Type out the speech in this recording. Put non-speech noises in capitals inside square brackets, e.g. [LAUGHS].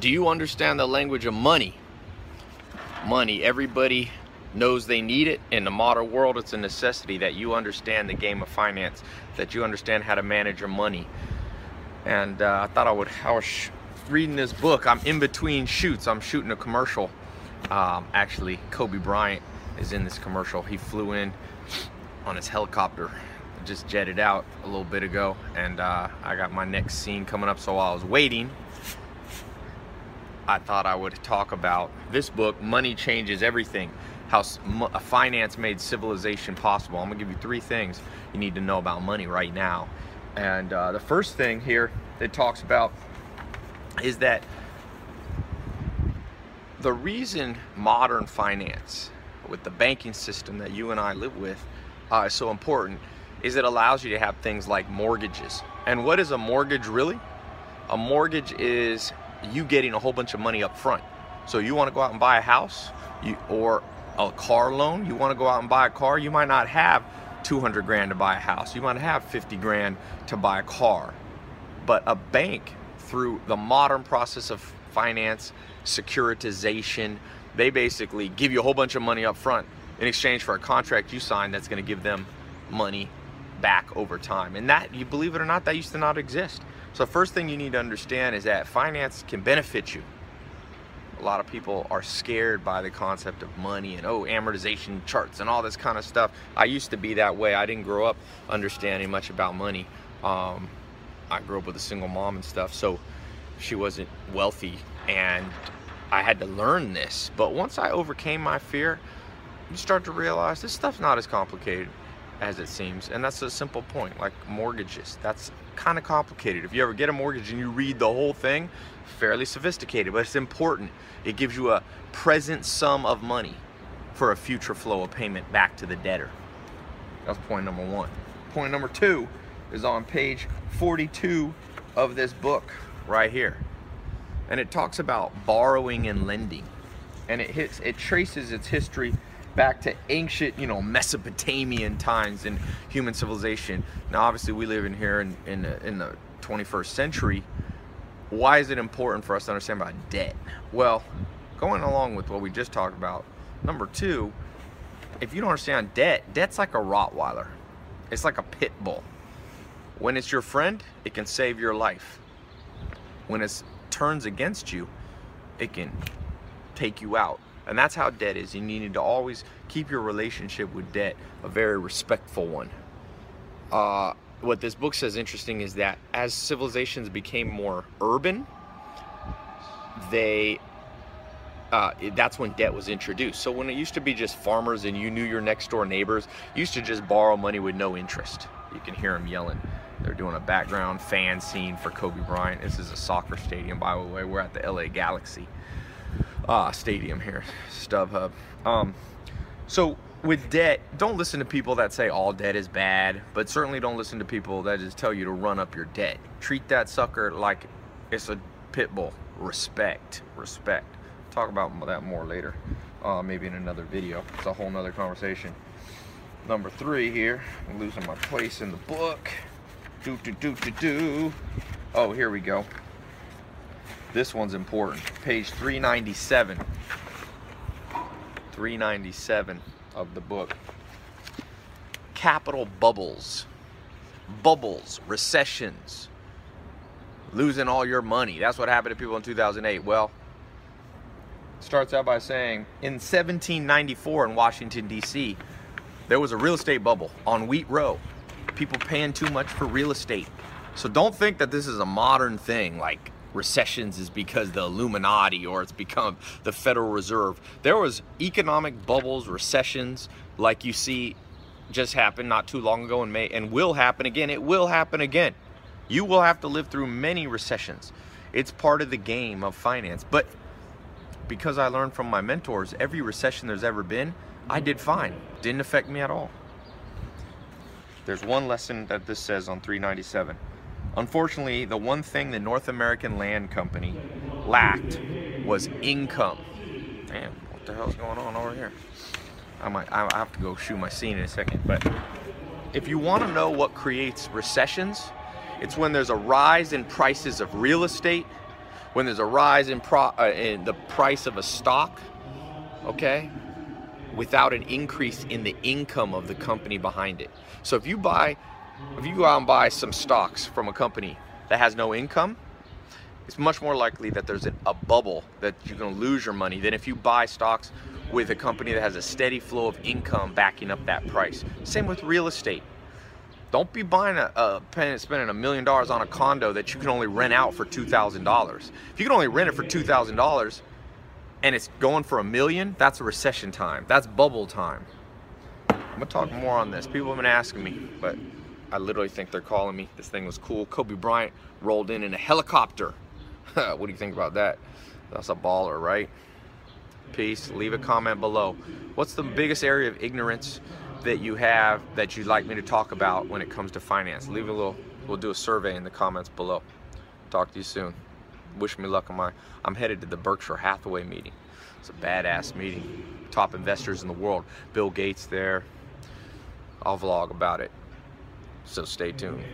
Do you understand the language of money? Money, everybody knows they need it. In the modern world, it's a necessity that you understand the game of finance, that you understand how to manage your money. And uh, I thought I would, I was reading this book. I'm in between shoots. I'm shooting a commercial. Um, actually, Kobe Bryant is in this commercial. He flew in on his helicopter, just jetted out a little bit ago, and uh, I got my next scene coming up. So while I was waiting, I thought I would talk about this book, Money Changes Everything How Finance Made Civilization Possible. I'm gonna give you three things you need to know about money right now. And uh, the first thing here it talks about is that the reason modern finance, with the banking system that you and I live with, uh, is so important is it allows you to have things like mortgages. And what is a mortgage really? A mortgage is you getting a whole bunch of money up front. So you want to go out and buy a house you, or a car loan, you want to go out and buy a car, you might not have 200 grand to buy a house. You might have 50 grand to buy a car. But a bank, through the modern process of finance, securitization, they basically give you a whole bunch of money up front in exchange for a contract you sign that's going to give them money back over time. And that, you believe it or not, that used to not exist. So first thing you need to understand is that finance can benefit you. A lot of people are scared by the concept of money and oh amortization charts and all this kind of stuff. I used to be that way. I didn't grow up understanding much about money. Um, I grew up with a single mom and stuff, so she wasn't wealthy and I had to learn this. But once I overcame my fear, you start to realize this stuff's not as complicated as it seems. And that's a simple point, like mortgages. That's kind of complicated. If you ever get a mortgage and you read the whole thing, fairly sophisticated, but it's important. It gives you a present sum of money for a future flow of payment back to the debtor. That's point number one. Point number two is on page 42 of this book right here. And it talks about borrowing and lending. And it hits it traces its history back to ancient, you know, Mesopotamian times in human civilization. Now, obviously, we live in here in, in, the, in the 21st century. Why is it important for us to understand about debt? Well, going along with what we just talked about, number two, if you don't understand debt, debt's like a Rottweiler. It's like a pit bull. When it's your friend, it can save your life. When it turns against you, it can take you out. And that's how debt is. You need to always keep your relationship with debt a very respectful one. Uh, what this book says interesting is that as civilizations became more urban, they uh, that's when debt was introduced. So when it used to be just farmers and you knew your next door neighbors, used to just borrow money with no interest. You can hear them yelling. They're doing a background fan scene for Kobe Bryant. This is a soccer stadium, by the way. We're at the LA Galaxy uh, stadium here, StubHub. Um, so with debt, don't listen to people that say all debt is bad, but certainly don't listen to people that just tell you to run up your debt. Treat that sucker like it's a pit bull. Respect, respect. Talk about that more later, uh, maybe in another video. It's a whole nother conversation. Number three here, I'm losing my place in the book. Do, do, do, do, do. Oh, here we go. This one's important. Page 397. 397 of the book. Capital bubbles. Bubbles, recessions, losing all your money. That's what happened to people in 2008. Well, starts out by saying in 1794 in Washington, D.C., there was a real estate bubble on Wheat Row. People paying too much for real estate. So don't think that this is a modern thing like recessions is because the Illuminati or it's become the Federal Reserve. There was economic bubbles, recessions like you see just happened not too long ago in May and will happen again. It will happen again. You will have to live through many recessions. It's part of the game of finance. But because I learned from my mentors, every recession there's ever been, I did fine. Didn't affect me at all. There's one lesson that this says on 397. Unfortunately, the one thing the North American Land Company lacked was income. Damn, what the hell's going on over here? I might, I have to go shoot my scene in a second, but if you want to know what creates recessions, it's when there's a rise in prices of real estate, when there's a rise in, uh, in the price of a stock, okay, without an increase in the income of the company behind it. So if you buy, if you go out and buy some stocks from a company that has no income, it's much more likely that there's a bubble that you're going to lose your money than if you buy stocks with a company that has a steady flow of income backing up that price. Same with real estate. Don't be buying a, a spending a million dollars on a condo that you can only rent out for two thousand dollars. If you can only rent it for two thousand dollars, and it's going for a million, that's a recession time. That's bubble time. I'm gonna talk more on this. People have been asking me, but I literally think they're calling me. This thing was cool. Kobe Bryant rolled in in a helicopter. [LAUGHS] what do you think about that? That's a baller, right? Peace. Leave a comment below. What's the biggest area of ignorance that you have that you'd like me to talk about when it comes to finance? Leave a little, we'll do a survey in the comments below. Talk to you soon. Wish me luck on my, I'm headed to the Berkshire Hathaway meeting. It's a badass meeting. Top investors in the world. Bill Gates there. I'll vlog about it. So stay tuned.